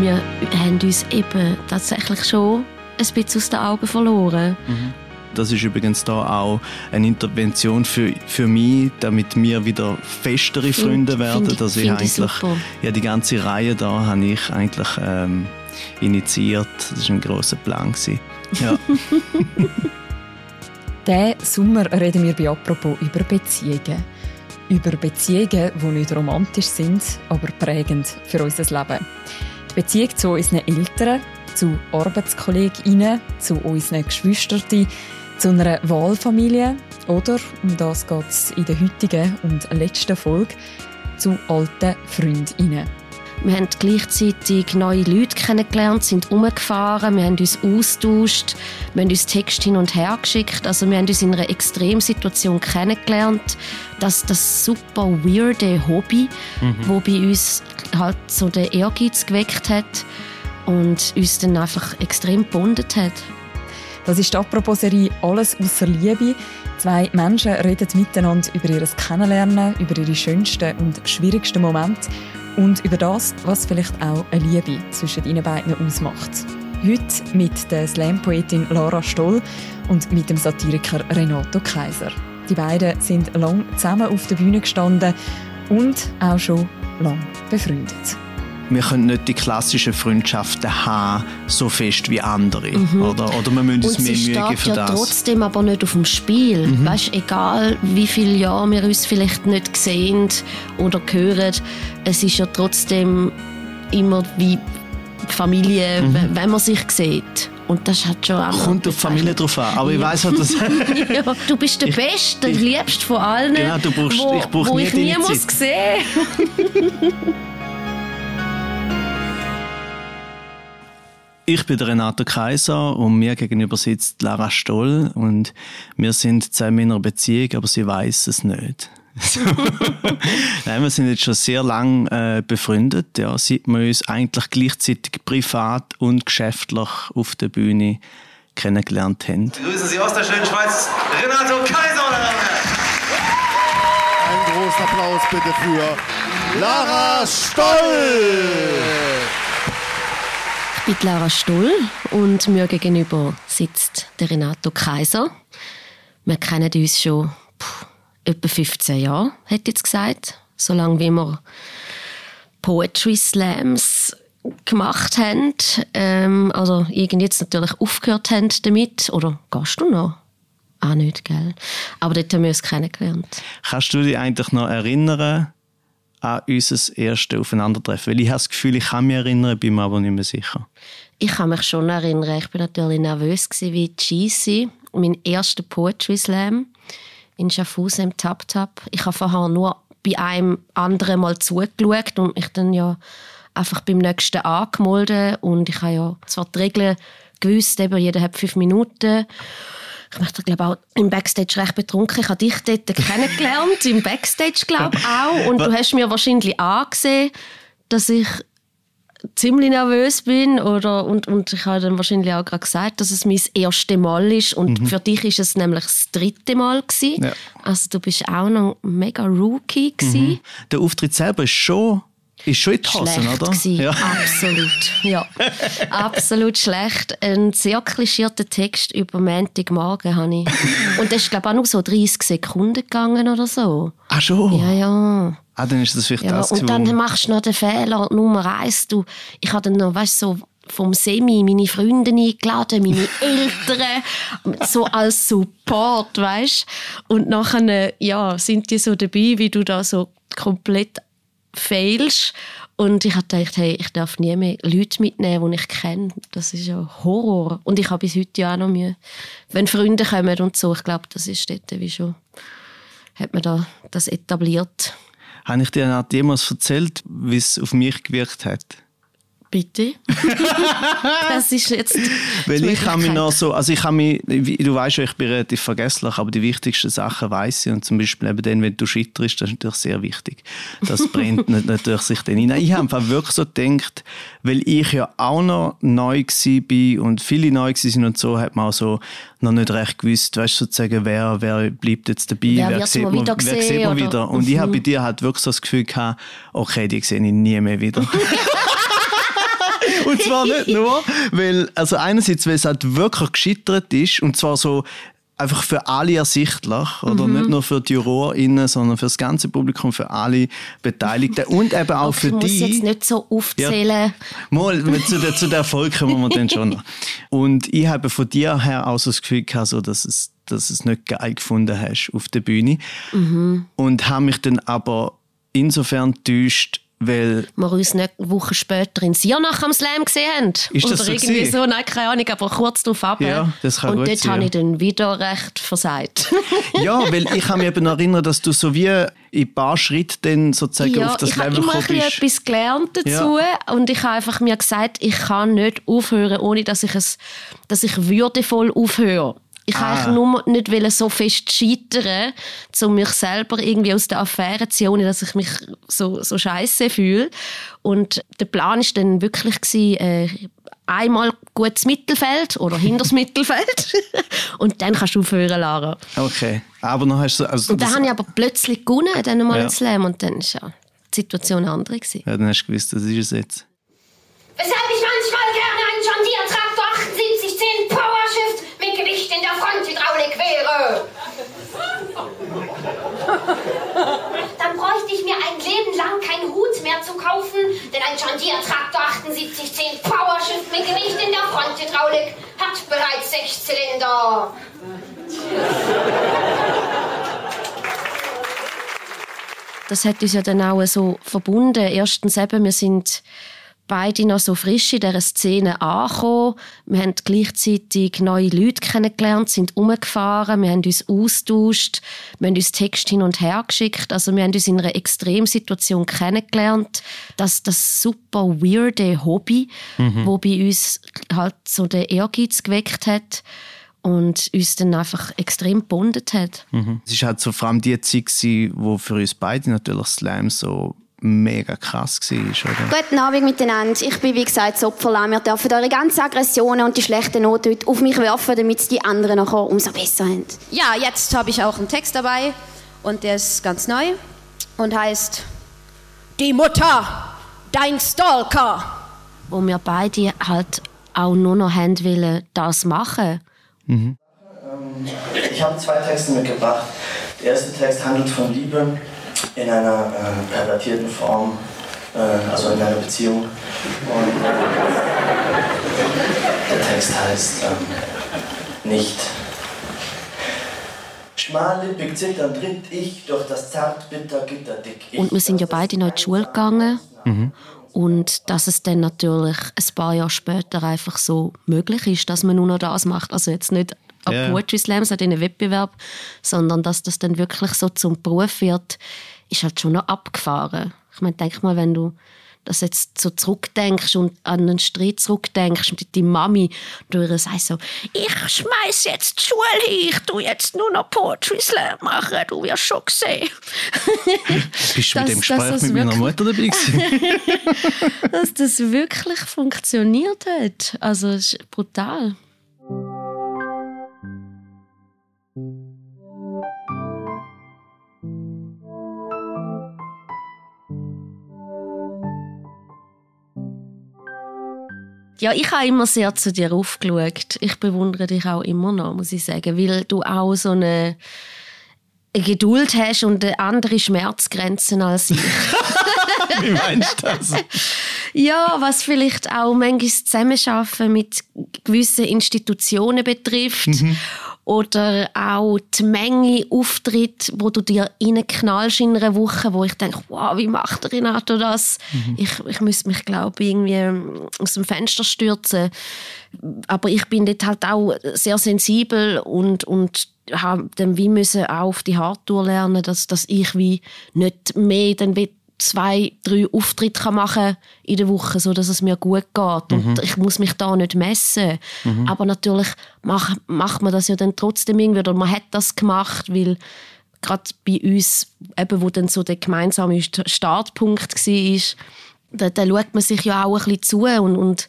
wir haben uns eben tatsächlich schon ein bisschen aus den Augen verloren. Mhm. Das ist übrigens da auch eine Intervention für, für mich, damit wir wieder festere find, Freunde werden. Find, dass ich eigentlich, ich ja, die ganze Reihe da habe ich eigentlich ähm, initiiert. Das war ein grosser Plan. Ja. Diesen Sommer reden wir bei «Apropos» über Beziehungen. Über Beziehungen, die nicht romantisch sind, aber prägend für unser Leben. Beziehung zu unseren Eltern, zu ArbeitskollegInnen, zu unseren Geschwistern, zu einer Wahlfamilie oder, um das geht es in der heutigen und letzten Folge, zu alten FreundInnen. Wir haben gleichzeitig neue Leute kennengelernt, sind umgefahren, wir haben uns austauscht, wir haben uns Text hin und her geschickt. Also wir haben uns in einer Extremsituation kennengelernt. Das, das super weirde Hobby, mhm. wo bei uns halt so den Ehrgeiz geweckt hat und uns dann einfach extrem gebondet hat. Das ist die Apropos-Serie «Alles außer Liebe». Zwei Menschen reden miteinander über ihr Kennenlernen, über ihre schönsten und schwierigsten Momente und über das, was vielleicht auch eine Liebe zwischen ihnen beiden ausmacht. Heute mit der Slam-Poetin Lara Stoll und mit dem Satiriker Renato Kaiser. Die beiden sind lang zusammen auf der Bühne gestanden und auch schon lang befreundet wir können nicht die klassischen Freundschaften haben, so fest wie andere. Mhm. Oder, oder wir müssen uns mehr Mühe geben für ja das. trotzdem aber nicht auf dem Spiel. Mhm. Weißt, egal wie viele Jahre wir uns vielleicht nicht sehen oder hören, es ist ja trotzdem immer wie Familie, mhm. wenn man sich sieht. Und das hat schon auch Kommt auf die Familie drauf an. Aber ich weiß halt, dass... ja, du bist der Beste, der Liebste von allen. Genau, du brauchst, wo, ich brauche wo nie ich nie muss sehen. Ich bin Renato Kaiser und mir gegenüber sitzt Lara Stoll und wir sind zusammen in einer Beziehung, aber sie weiß es nicht. Nein, wir sind jetzt schon sehr lange äh, befreundet, ja, seit wir uns eigentlich gleichzeitig privat und geschäftlich auf der Bühne kennengelernt haben. Grüßen Sie aus der schönen Schweiz, Renato Kaiser. Ein großer Applaus bitte für Lara Stoll. Ich bin Lara Stull und mir gegenüber sitzt der Renato Kaiser. Wir kennen uns schon etwa 15 Jahre, ich jetzt gesagt. So lange wie wir Poetry Slams gemacht haben. Ähm, also irgendwie jetzt natürlich aufgehört haben damit. Oder gehst du noch? Auch nicht, gell? Aber dort haben wir uns kennengelernt. Kannst du dich eigentlich noch erinnern, an unser erstes Aufeinandertreffen? Weil ich habe das Gefühl, ich kann mich erinnern, bin mir aber nicht mehr sicher. Ich kann mich schon erinnern. Ich bin natürlich nervös wie Cheesy. Mein erster Poetry Slam in Schaffhausen im Tap Tap. Ich habe vorher nur bei einem anderen mal zugeschaut und mich dann ja einfach beim nächsten angemeldet. Und ich habe ja zwar die Regeln gewusst, eben jeder hat fünf Minuten ich möchte glaube auch im Backstage recht betrunken. Ich habe dich dort kennengelernt, im Backstage glaube ich auch. Und du hast mir wahrscheinlich angesehen, dass ich ziemlich nervös bin oder und, und ich habe dann wahrscheinlich auch gerade gesagt, dass es mein erstes Mal ist und mhm. für dich ist es nämlich das dritte Mal gewesen. Ja. Also du bist auch noch mega Rookie gewesen. Mhm. Der Auftritt selber ist schon ist schon in die schlecht oder? Ja. Absolut, ja. Absolut schlecht. Ein sehr klischierter Text über Montagmorgen habe ich. Und das ist, glaube ich, auch nur so 30 Sekunden gegangen oder so. Ach schon? Ja, ja. Ah, dann ist das vielleicht ja, das. Und dann machst du noch den Fehler Nummer eins. Du, ich habe dann noch, weißt so vom Semi meine Freunde eingeladen, meine Eltern, so als Support, weißt Und nachher, ja, sind die so dabei, wie du da so komplett failst. Und ich habe gedacht, hey, ich darf nie mehr Leute mitnehmen, die ich kenne. Das ist ja Horror. Und ich habe bis heute ja auch noch Mühe. Wenn Freunde kommen und so, ich glaube, das ist dort wie schon, hat man da das etabliert. Habe ich dir jemals erzählt, wie es auf mich gewirkt hat? Bitte? das ist jetzt. Weil ich habe mich noch so, also ich habe mich, du weißt ja, ich bin relativ vergesslich, aber die wichtigsten Sachen weiß ich und zum Beispiel eben dann, wenn du schitterst, das ist natürlich sehr wichtig. Das brennt natürlich sich dann hinein. Ich habe einfach wirklich so gedacht, weil ich ja auch noch neu war und viele neu waren und so, hat man auch so noch nicht recht gewusst, weißt sozusagen, wer, wer bleibt jetzt dabei, wer, wer sieht man, wieder wer sieht man wieder. Und mhm. ich habe bei dir halt wirklich so das Gefühl gehabt, okay, die sehe ich nie mehr wieder. und zwar nicht nur, weil, also einerseits, weil es halt wirklich gescheitert ist und zwar so einfach für alle ersichtlich, oder Mhm. nicht nur für die JurorInnen, sondern für das ganze Publikum, für alle Beteiligten und eben auch für ich muss die. jetzt nicht so aufzählen. Mal, zu der, zu der Erfolg kommen wir dann schon noch. Und ich habe von dir her auch so das Gefühl gehabt, so, dass es dass es nicht geil gefunden hast auf der Bühne. Mhm. Und habe mich dann aber insofern getäuscht, weil wir uns nicht Wochen später in Siernach am Slam gesehen haben. Ist das Oder so irgendwie gewesen? so, nein, keine Ahnung, aber kurz darauf ab. Ja, das kann Und dort habe ja. ich dann wieder recht versagt. Ja, weil ich kann mich eben erinnern, dass du so wie in ein paar Schritte dann sozusagen ja, auf das ich habe Level immer ein gekommen bisschen bist. etwas gelernt dazu und ich habe einfach mir gesagt, ich kann nicht aufhören, ohne dass ich, es, dass ich würdevoll aufhöre. Ich Ah. wollte eigentlich nur nicht wollen, so fest scheitern, um mich selber irgendwie aus der Affäre zu ziehen, ohne dass ich mich so, so scheiße fühle. Und der Plan war dann wirklich, gewesen, äh, einmal gutes Mittelfeld oder hinters Mittelfeld und dann kannst du aufhören, Lara. Okay, aber noch hast du... Also Und dann habe ich aber plötzlich gewonnen, dann mal Ja. einen Slam und dann war ja die Situation eine andere. Gewesen. ja, dann hast du gewusst, das ist es jetzt. Weshalb ich manchmal gerne ein John Deere Traktor 7810 Powershift mit Gewicht in der Fronthydraulik wäre. Dann bräuchte ich mir ein Leben lang keinen Hut mehr zu kaufen, denn ein John Deere Traktor 7810 Powershift mit Gewicht in der Fronthydraulik hat bereits sechs Zylinder. Das hat uns ja dann auch so verbunden. Erstens eben, wir sind beide noch so frisch in dieser Szene angekommen. Wir haben gleichzeitig neue Leute kennengelernt, sind umgefahren, wir haben uns austauscht, wir haben uns Text hin und her geschickt. Also wir haben uns in einer Extremsituation kennengelernt. Das, das super weirde Hobby, wo bei uns halt so den Ehrgeiz geweckt hat und uns dann einfach extrem gebondet hat. Es war halt so vor allem die Zeit, gewesen, wo für uns beide natürlich Slam so mega krass war, oder? Guten Abend miteinander. Ich bin wie gesagt das Opferlamm. Ihr dürft eure ganzen Aggressionen und die schlechten Noten heute auf mich werfen, damit es die anderen nachher umso besser haben. Ja, jetzt habe ich auch einen Text dabei und der ist ganz neu und heißt Die Mutter, dein Stalker. wo wir beide halt auch nur noch haben wollen, das machen. Ich habe zwei Texte mitgebracht. Der erste Text handelt von Liebe in einer äh, pervertierten Form, äh, also in einer Beziehung. Und der Text heißt ähm, nicht. Schmallippig zitternd tritt ich durch das zartbitter Gitterdick. Und wir sind ja beide noch in die Schule gegangen. Und dass es dann natürlich ein paar Jahre später einfach so möglich ist, dass man nur noch das macht. Also jetzt nicht an Ja. Poetry Slams, an diesen Wettbewerb, sondern dass das dann wirklich so zum Beruf wird, ist halt schon noch abgefahren. Ich meine, denk mal, wenn du das jetzt so zurückdenkst und an einen Streit zurückdenkst mit deiner Mami, du ihr sagst so, ich schmeiß jetzt die Schule hin, ich tu jetzt nur noch Poetry Slam machen, du wirst schon sehen. Bist du Das- mit dem das Gespräch ist mit meiner Mutter dabei gewesen? dass das wirklich funktioniert hat. Also es ist brutal. Ja, ich habe immer sehr zu dir aufgeschaut. Ich bewundere dich auch immer noch, muss ich sagen, weil du auch so eine Geduld hast und andere Schmerzgrenzen als ich. Wie meinst du das? Ja, was vielleicht auch manchmal das Zusammenarbeiten mit gewissen Institutionen betrifft. Oder auch die Menge Auftritt, wo du dir reinknallst in einer Woche, wo ich denke, wow, wie macht der Renato das? Ich, ich müsste mich, glaube ich, irgendwie aus dem Fenster stürzen. Aber ich bin dort halt auch sehr sensibel und, und habe dann wie müssen auch auf die Hardtour lernen, dass, dass ich wie nicht mehr dann wie zwei, drei Auftritte kann machen in der Woche, so dass es mir gut geht. Und ich muss mich da nicht messen. Aber natürlich mach, macht man das ja dann trotzdem irgendwie, oder man hat das gemacht, weil gerade bei uns, eben, wo dann so der gemeinsame St- Startpunkt war, da, da schaut man sich ja auch ein bisschen zu und, und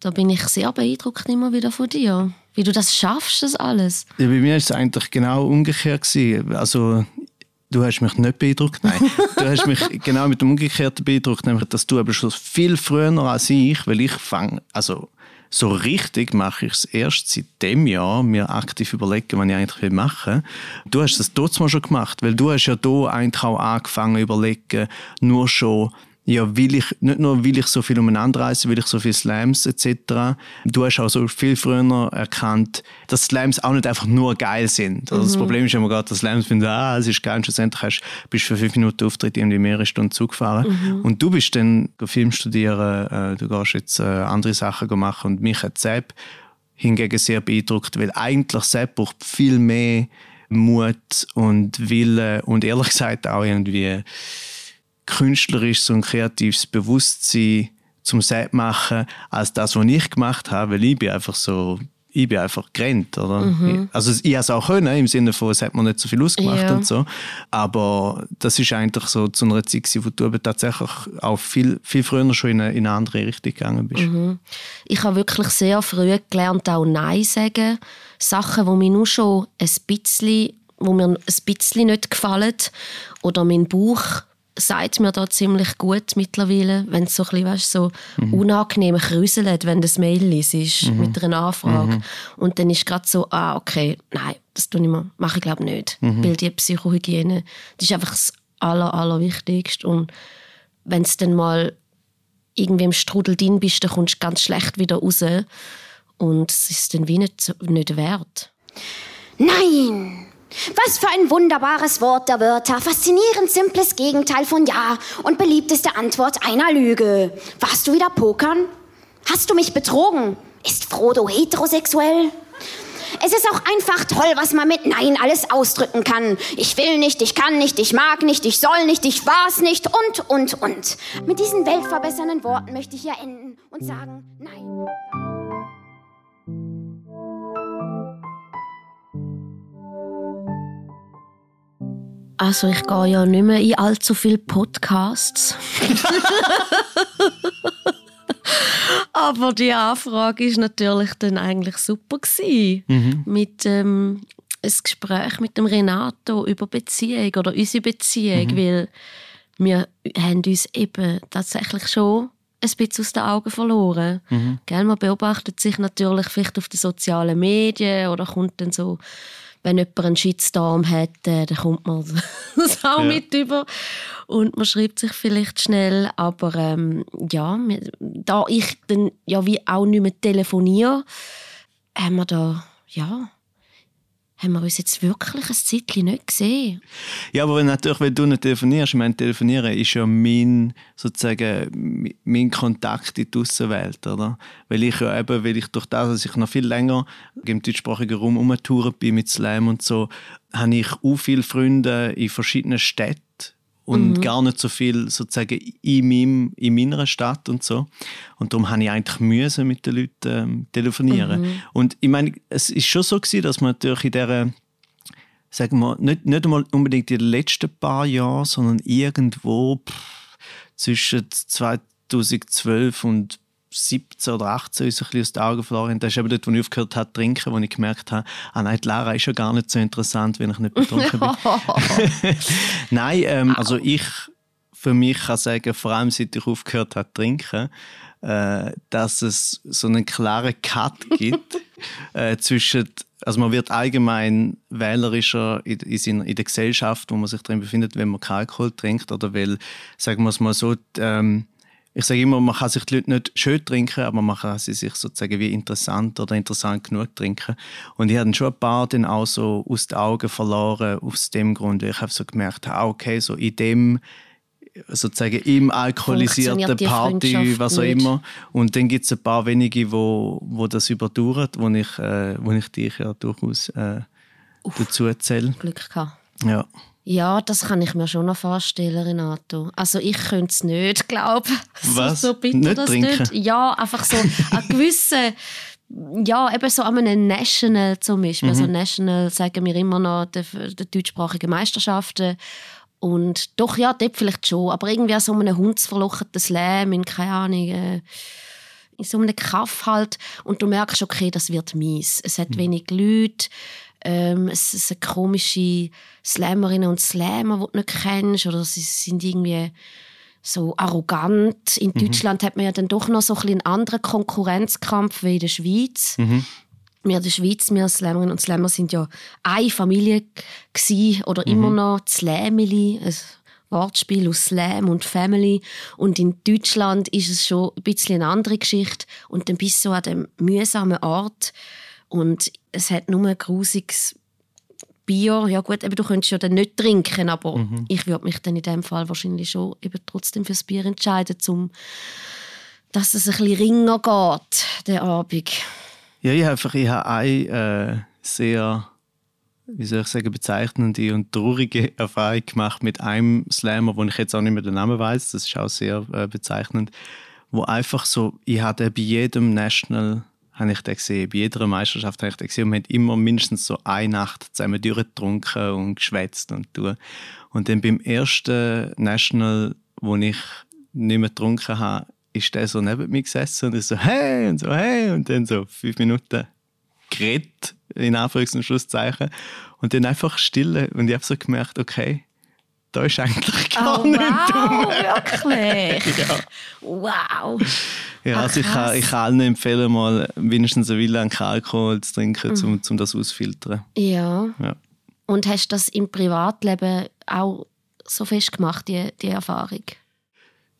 da bin ich sehr beeindruckt immer wieder von dir. Wie du das schaffst, das alles. Ja, bei mir war es eigentlich genau umgekehrt. Gewesen. Also, Du hast mich nicht beeindruckt, nein. du hast mich genau mit dem Umgekehrten beeindruckt, nämlich, dass du aber schon viel früher als ich, weil ich fange, also so richtig mache ich es erst seit dem Jahr, mir aktiv überlegen, was ich eigentlich machen will. Du hast das dort mal schon gemacht, weil du hast ja da eigentlich auch angefangen überlegen, nur schon ja, will ich, nicht nur will ich so viel umeinander reisen, will ich so viel Slams etc. Du hast auch so viel früher erkannt, dass Slams auch nicht einfach nur geil sind. Also mhm. Das Problem ist immer gerade, dass Slams finden, ah, es ist geil und schlussendlich hast, bist du für fünf Minuten Auftritt irgendwie mehrere Stunden zugefahren. Mhm. Und du bist dann Film studieren, äh, du gehst jetzt äh, andere Sachen machen und mich hat Sepp hingegen sehr beeindruckt, weil eigentlich Sepp braucht viel mehr Mut und Wille und ehrlich gesagt auch irgendwie künstlerisches und kreatives Bewusstsein zum Set machen, als das, was ich gemacht habe, weil ich bin einfach so ich bin einfach gerannt, oder? Mhm. Also ich habe es auch können, im Sinne von, es hat mir nicht so viel ausgemacht ja. und so. Aber das ist eigentlich so zu einer Zeit, wo du tatsächlich auch viel, viel früher schon in eine, in eine andere Richtung gegangen bist. Mhm. Ich habe wirklich sehr früh gelernt, auch Nein sagen. Sachen, die mir nur schon ein bisschen, wo mir ein bisschen nicht gefallen oder mein Bauch sagt mir da ziemlich gut mittlerweile, wenn es so ein bisschen, weißt, so mhm. unangenehm krüselt, wenn das Mail liest mhm. mit einer Anfrage. Mhm. Und dann ist gerade so, ah, okay, nein, das tue ich mal, mache ich glaube nicht. Mhm. Weil die Psychohygiene, das ist einfach das Aller, Allerwichtigste. Und wenn es dann mal irgendwie im Strudel drin bist, dann kommst du ganz schlecht wieder raus. Und es ist dann wie nicht, nicht wert. Nein! Was für ein wunderbares Wort der Wörter, faszinierend simples Gegenteil von Ja und beliebteste Antwort einer Lüge. Warst du wieder pokern? Hast du mich betrogen? Ist Frodo heterosexuell? Es ist auch einfach toll, was man mit Nein alles ausdrücken kann. Ich will nicht, ich kann nicht, ich mag nicht, ich soll nicht, ich war's nicht und, und, und. Mit diesen weltverbessernden Worten möchte ich hier enden und sagen Nein. Also ich gehe ja nicht mehr in allzu viele Podcasts. Aber die Anfrage ist natürlich dann eigentlich super gewesen. Mhm. Mit ähm, ein Gespräch mit dem Renato über Beziehung oder unsere Beziehung, mhm. weil wir haben uns eben tatsächlich schon ein bisschen aus den Augen verloren. Mhm. Gell, man beobachtet sich natürlich vielleicht auf den sozialen Medien oder kommt dann so wenn jemand einen Shitstorm hat, äh, dann kommt man das auch ja. mit über und man schreibt sich vielleicht schnell, aber ähm, ja, da ich dann ja wie auch nicht mehr telefoniere, haben wir da, ja, haben wir uns jetzt wirklich ein Zeitchen nicht gesehen. Ja, aber natürlich, wenn du nicht telefonierst, ich meine, telefonieren ist ja mein, sozusagen, mein Kontakt in die Außenwelt, oder? Weil ich ja eben, weil ich durch das, dass ich noch viel länger im deutschsprachigen Raum umgetouert bin mit Slam und so, habe ich auch viele Freunde in verschiedenen Städten und mhm. gar nicht so viel sozusagen in, meinem, in meiner Stadt und so. Und darum habe ich eigentlich müssen mit den Leuten ähm, telefonieren. Mhm. Und ich meine, es ist schon so gewesen, dass man natürlich in dieser sagen wir, nicht, nicht einmal unbedingt in den letzten paar Jahren, sondern irgendwo pff, zwischen 2012 und 17 oder 18 uns ein bisschen aus den Augen verloren. Das ist eben dort, wo ich aufgehört habe zu trinken, wo ich gemerkt habe, ah nein, die Lara ist ja gar nicht so interessant, wenn ich nicht betrunken bin. nein, ähm, also ich für mich kann sagen, vor allem seit ich aufgehört habe zu trinken, äh, dass es so einen klaren Cut gibt äh, zwischen also man wird allgemein wählerischer in, in, in, der Gesellschaft, wo man sich drin befindet, wenn man keinen Alkohol trinkt oder weil, sagen wir es mal so, ähm, ich sage immer, man kann sich die Leute nicht schön trinken, aber man kann sie sich sozusagen wie interessant oder interessant genug trinken. Und ich habe schon ein paar dann auch so aus den Augen verloren, aus dem Grund, weil ich habe so gemerkt ah, okay, so in dem sozusagen im alkoholisierten Party, was auch immer. Und dann gibt es ein paar wenige, wo, wo das überdauern, wo ich, äh, wo ich dich ja durchaus äh, dazu erzähle. Glück gehabt. Ja. Ja, das kann ich mir schon noch vorstellen, Renato. Also ich könnte es nicht, glaube ich. Was? So, bitter nicht trinken? Nicht. Ja, einfach so ein gewissen ja, eben so an einem National zum Beispiel. Also mhm. Also National sagen wir immer noch der, der deutschsprachigen Meisterschaften. Und doch, ja, dort vielleicht schon. Aber irgendwie so einem hundsverlochten Slam in, keine Ahnung, äh, in so einem Kaff halt. Und du merkst, okay, das wird mies. Es hat mhm. wenig Leute ähm, es, es sind komische Slammerinnen und Slammer, die du nicht kennst, oder sie sind irgendwie so arrogant. In Mhm. Deutschland hat man ja dann doch noch so ein einen anderen Konkurrenzkampf wie in der Schweiz. Mhm. Wir in der Schweiz, wir Slammerinnen und Slammer sind ja eine Familie oder immer noch Slamily, ein Wortspiel aus Slam und Family. Und in Deutschland ist es schon ein bisschen eine andere Geschichte. Und dann bist du so an dem mühsamen Ort und es hat nur ein grusiges Bier. Ja gut, eben, du könntest ja dann nicht trinken, aber ich würde mich dann in dem Fall wahrscheinlich schon eben trotzdem fürs Bier entscheiden, um dass es ein bisschen ringer geht, der Abend. Ja, ich habe einfach ich habe eine äh, sehr, wie soll ich sagen, bezeichnende und traurige Erfahrung gemacht mit einem Slammer, wo ich jetzt auch nicht mehr den Namen weiß. Das ist auch sehr äh, bezeichnend. Wo einfach so, ich hatte bei jedem National habe ich den gesehen, bei jeder Meisterschaft habe ich den gesehen und wir haben immer mindestens so eine Nacht zusammen durchgetrunken und geschwätzt und tun. Und dann beim ersten National, wo ich nicht mehr getrunken habe, ist der so neben mir gesessen und ist so «Hey!» und so «Hey!» und dann so fünf Minuten geredet, in Anführungs- und Schlusszeichen. Und dann einfach stille und ich habe so gemerkt, okay, da ist eigentlich gar Oh, nichts wow, wirklich? Ja. Wow. Ja, Ah, also ich kann, ich kann allen empfehlen, mal mindestens eine Weile an Alkohol zu trinken, Mhm. um, um das auszufiltern. Ja. Ja. Und hast du das im Privatleben auch so festgemacht, die, die Erfahrung?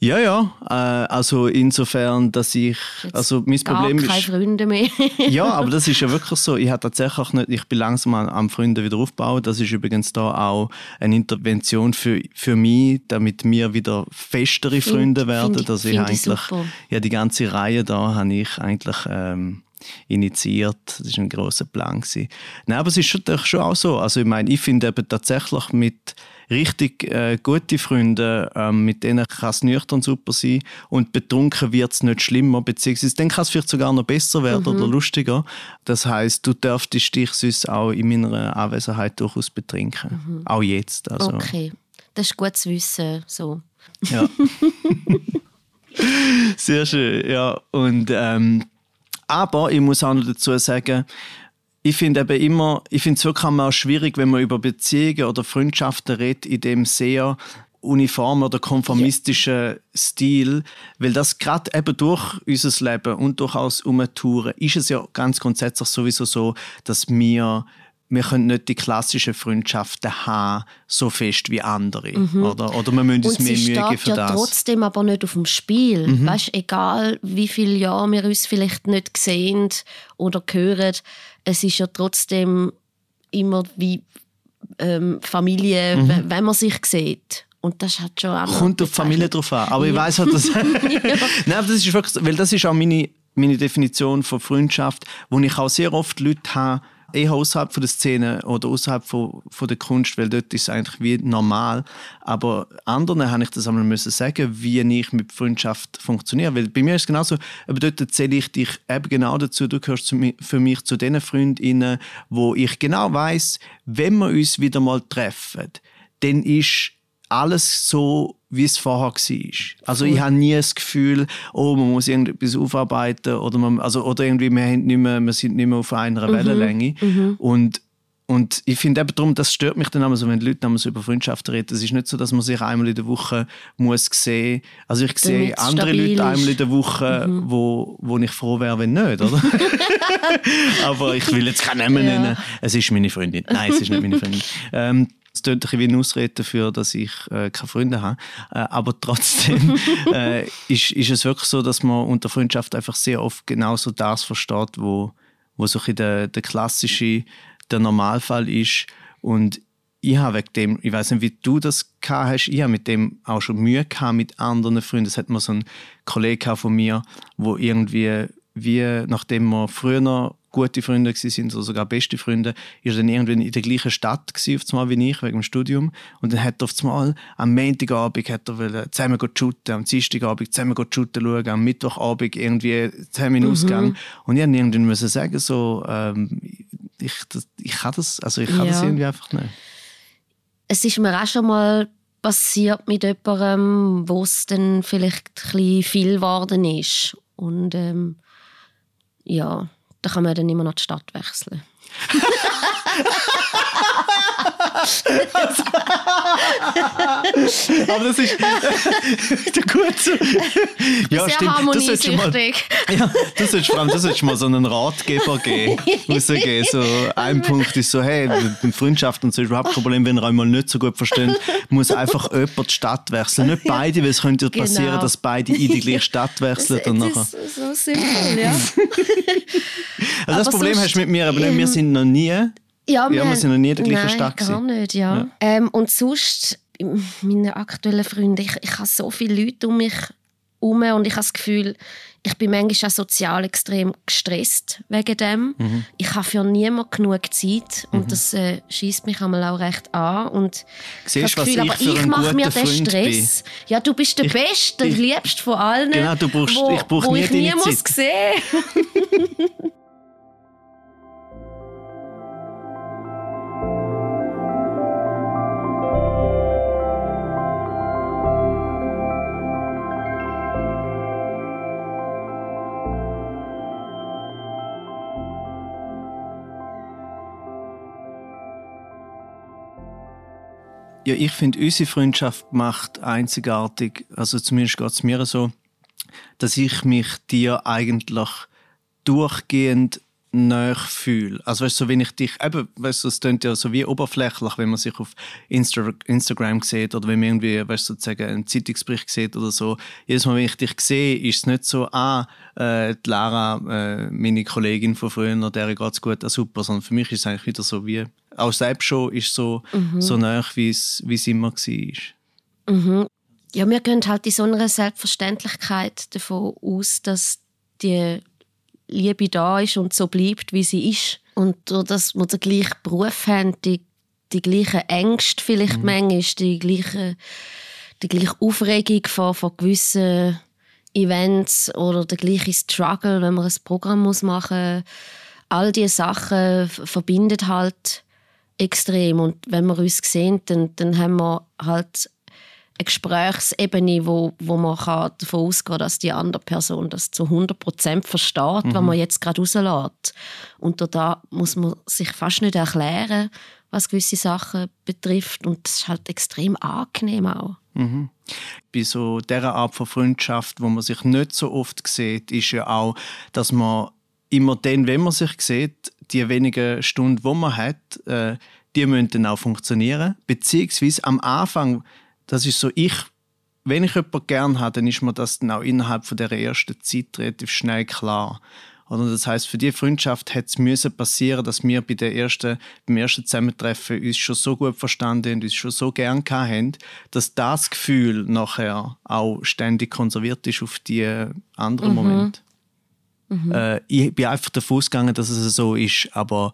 Ja, ja. Äh, also insofern, dass ich, also mein Gar Problem keine ist, Freunde mehr. ja, aber das ist ja wirklich so. Ich habe tatsächlich nicht, ich bin langsam am, am Freunde wieder aufbauen. Das ist übrigens da auch eine Intervention für, für mich, damit wir wieder festere Find- Freunde werden. find ich- dass ich ich eigentlich, super. ja, die ganze Reihe da habe ich eigentlich ähm, initiiert. Das war ein grosser Plan. Gewesen. Nein, aber es ist schon, auch so. Also ich meine, ich finde eben tatsächlich mit richtig äh, gute Freunde, ähm, mit denen kann es nüchtern super sein und betrunken wird es nicht schlimmer, beziehungsweise dann kann es vielleicht sogar noch besser werden Mhm. oder lustiger. Das heißt, du dürftest dich sonst auch in meiner Anwesenheit durchaus betrinken. Auch jetzt. Also, Mhm. Okay, das ist gut zu wissen. So. Ja. Sehr schön, ja. Und, ähm, aber ich muss auch noch dazu sagen, ich finde eben immer, ich finde es wirklich auch schwierig, wenn man über Beziehungen oder Freundschaften redet, in dem sehr uniformen oder konformistischen Stil, weil das gerade eben durch unser Leben und durchaus Umtouren ist es ja ganz grundsätzlich sowieso so, dass wir wir können nicht die klassischen Freundschaften haben, so fest wie andere. Mhm. Oder, oder wir müssen uns Und mehr Mühe geben für ja das. trotzdem aber nicht auf dem Spiel. Mhm. Weißt, egal wie viele Jahre wir uns vielleicht nicht sehen oder hören, es ist ja trotzdem immer wie ähm, Familie, Mhm. wenn man sich sieht. Und das hat schon auch Kommt auf die Familie drauf an. Aber ich Ja. weiß halt, dass. Nein, das ist wirklich, weil das ist auch meine, meine Definition von Freundschaft, wo ich auch sehr oft Leute habe, eher außerhalb von der Szene oder außerhalb von, von der Kunst, weil dort ist es eigentlich wie normal. Aber anderen habe ich das einmal müssen sagen, wie ich mit Freundschaft funktioniere. Weil bei mir ist es genauso, aber dort zähle ich dich eben genau dazu, du gehörst zu, für mich zu den Freundinnen, wo ich genau weiß, wenn wir uns wieder mal treffen, dann ist alles so, wie es vorher war. Also ich habe nie das Gefühl, oh, man muss irgendetwas aufarbeiten oder, man, also, oder irgendwie, wir, haben nicht mehr, wir sind nicht mehr auf einer Mhm, Wellenlänge. mhm. Und, und ich finde eben darum, das stört mich dann immer so, wenn die Leute so über Freundschaften reden. Es ist nicht so, dass man sich einmal in der Woche muss sehen Also ich sehe andere Leute einmal in der Woche, Mhm. wo, wo ich froh wäre, wenn nicht, oder? Aber ich will jetzt keinen Namen Ja. nennen. Es ist meine Freundin. Nein, es ist nicht meine Freundin. Ähm, es klingt ein bisschen wie eine Ausrede dafür, dass ich äh, keine Freunde habe. Äh, aber trotzdem äh, ist, ist es wirklich so, dass man unter Freundschaft einfach sehr oft genauso das versteht, wo, wo so ein der, der klassische, der Normalfall ist. Und ich habe wegen dem, ich weiß nicht, wie du das gehabt hast, ich habe mit dem auch schon Mühe gehabt mit anderen Freunden. Es hat mal so ein Kollege von mir, wo irgendwie, wie, nachdem wir früher noch gute Freunde sind oder sogar beste Freunde, ist dann irgendwann in der gleichen Stadt gewesen, einmal wie ich, wegen dem Studium. Und dann hat er auf einmal am Montagabend hat er zusammen shooten, am Dienstagabend zusammen shooten schauen, am Mittwochabend irgendwie zusammen in den Mhm. Ausgang. Und ich musste irgendwann müssen sagen, so, ähm, ich, das, ich kann das, also ich kann das Ja. irgendwie einfach nicht. Es ist mir auch schon mal passiert mit jemandem, wo es dann vielleicht ein bisschen viel geworden ist. Und ähm, ja, da kann man dann immer noch die Stadt wechseln. Aber das ist gut so. Ja, Sehr stimmt. Du solltest mal, harmoniesüchtig. ja, du solltest, du solltest mal so einen Ratgeber geben. So, ein Punkt ist so, hey, mit Freundschaft und so ist überhaupt kein Problem, wenn ihr einmal nicht so gut versteht, muss einfach jemand die Stadt wechseln. Nicht beide, weil es könnte ja passieren, Genau. dass beide in die gleiche Stadt wechseln. Und nachher. Das ist so simpel, ja. Also das Problem hast du mit mir, aber nicht, wir sind noch nie. Ja, wir haben- sind noch nie gleichen Nein, Stadt gar nicht, ja. Ähm, und sonst, meine aktuellen Freunde, ich, ich habe so viele Leute um mich herum und ich habe das Gefühl, ich bin manchmal auch sozial extrem gestresst wegen dem. Mhm. Ich habe für niemanden genug Zeit und das äh, schießt mich einmal auch recht an. Und Siehst habe das Gefühl, ich aber ich mache mir den Freund Stress. Ja, du bist der Ich- Beste, der ich- Liebste von allen. Genau, du brauchst- wo, ich brauche nie ich nie muss sehen. Ja, ich finde, unsere Freundschaft macht einzigartig, also zumindest geht es mir so, dass ich mich dir eigentlich durchgehend näher fühle. Also weißt du, so wenn ich dich, eben, weißt du, es klingt ja so wie oberflächlich, wenn man sich auf Insta Instagram sieht oder wenn man irgendwie, weißt du, sozusagen einen Zeitungsbericht sieht oder so. Jedes Mal, wenn ich dich sehe, ist es nicht so, ah, äh, die Lara, äh, meine Kollegin von früher, der geht's gut, ah, super, sondern für mich ist es eigentlich wieder so wie, auch selbst schon ist so, Mhm. so nah, wie es immer war. Mhm. Ja, wir gehen halt in so einer Selbstverständlichkeit davon aus, dass die Liebe da ist und so bleibt, wie sie ist. Und durch dass wir den gleichen Beruf haben, die, die gleichen Ängste vielleicht Mhm. manchmal, die gleiche, die gleiche Aufregung von, von gewissen Events oder der gleiche Struggle, wenn man ein Programm muss machen muss. All diese Sachen verbindet halt extrem. Und wenn wir uns sehen, dann, dann haben wir halt eine Gesprächsebene, wo, wo man kann davon ausgehen kann, dass die andere Person das zu 100% versteht, Mhm. was man jetzt gerade rauslässt. Und da muss man sich fast nicht erklären, was gewisse Sachen betrifft. Und das ist halt extrem angenehm auch. Mhm. Bei so dieser Art von Freundschaft, wo man sich nicht so oft sieht, ist ja auch, dass man immer dann, wenn man sich sieht, die wenigen Stunden, die man hat, äh, die müssen dann auch funktionieren. Beziehungsweise am Anfang, das ist so, ich, wenn ich jemanden gerne habe, dann ist mir das dann auch innerhalb von der ersten Zeit relativ schnell klar. Oder das heißt, für die Freundschaft hätte es müssen passieren, dass wir bei der ersten, beim ersten Zusammentreffen uns schon so gut verstanden und uns schon so gern haben, dass das Gefühl nachher auch ständig konserviert ist auf die anderen Mhm. Momente. Mhm. Äh, ich bin einfach davon ausgegangen, dass es so ist, aber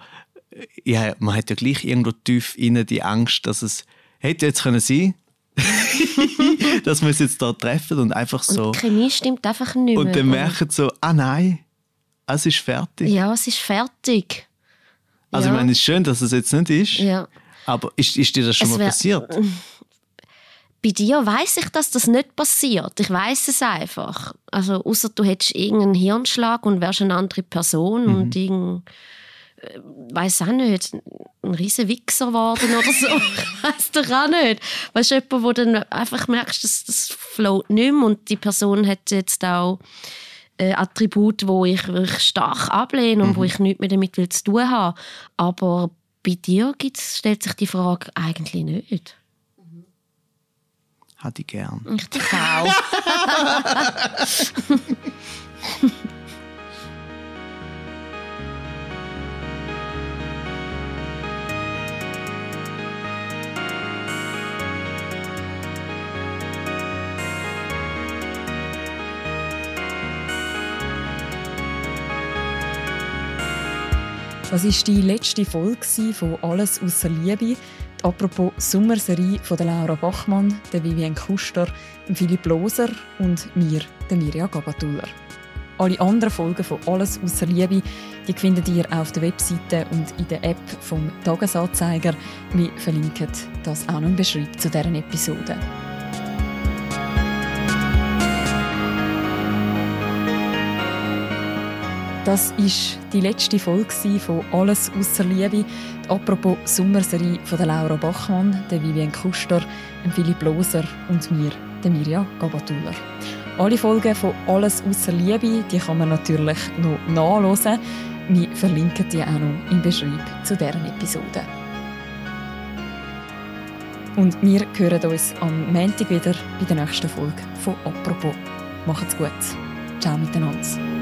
äh, ja, man hat ja gleich irgendwo tief inne die Angst, dass es hätte jetzt können sein, dass wir uns jetzt da treffen und einfach so Und die Chemie stimmt einfach nicht mehr. und dann merken so, ah nein, es ist fertig. Ja, es ist fertig. Also ja. ich meine, es ist schön, dass es jetzt nicht ist, Ja. aber ist, ist dir das schon Es mal passiert? Bei dir weiß ich, dass das nicht passiert. Ich weiß es einfach. Also außer du hättest irgendeinen Hirnschlag und wärst eine andere Person Mhm. und irgend weiß auch nicht, ein riesen Wichser geworden oder so. ich weiß doch auch nicht. Weißt du, jemand, wo dann einfach merkst, dass das float nicht mehr und die Person hat jetzt auch äh, Attribute, wo ich wirklich stark ablehne und wo ich nichts mehr damit will zu tun habe. Aber bei dir stellt sich die Frage eigentlich nicht. Hatte ich gern. Ich dich auch. Das war die letzte Folge von «Alles außer Liebe». Apropos Sommerserie von der Laura Bachmann, der Vivian Kuster, Philipp Loser und mir, der Mirja Gabatuller. Alle anderen Folgen von «Alles außer Liebe» die findet ihr auf der Webseite und in der App vom Tagesanzeiger. Wir verlinken das auch noch im Beschreibung zu deren Episode. Das ist die letzte Folge von «Alles außer Liebe», «Apropos» Sommerserie von der Laura Bachmann, der Vivian Kuster, Philipp Loser und mir, der Mirja Gabatuller. Alle Folgen von «Alles außer Liebe» die kann man natürlich noch nachlesen. Wir verlinken die auch noch im Beschreib zu deren Episode. Und wir hören uns am Montag wieder bei der nächsten Folge von «Apropos». Macht's gut. Ciao miteinander.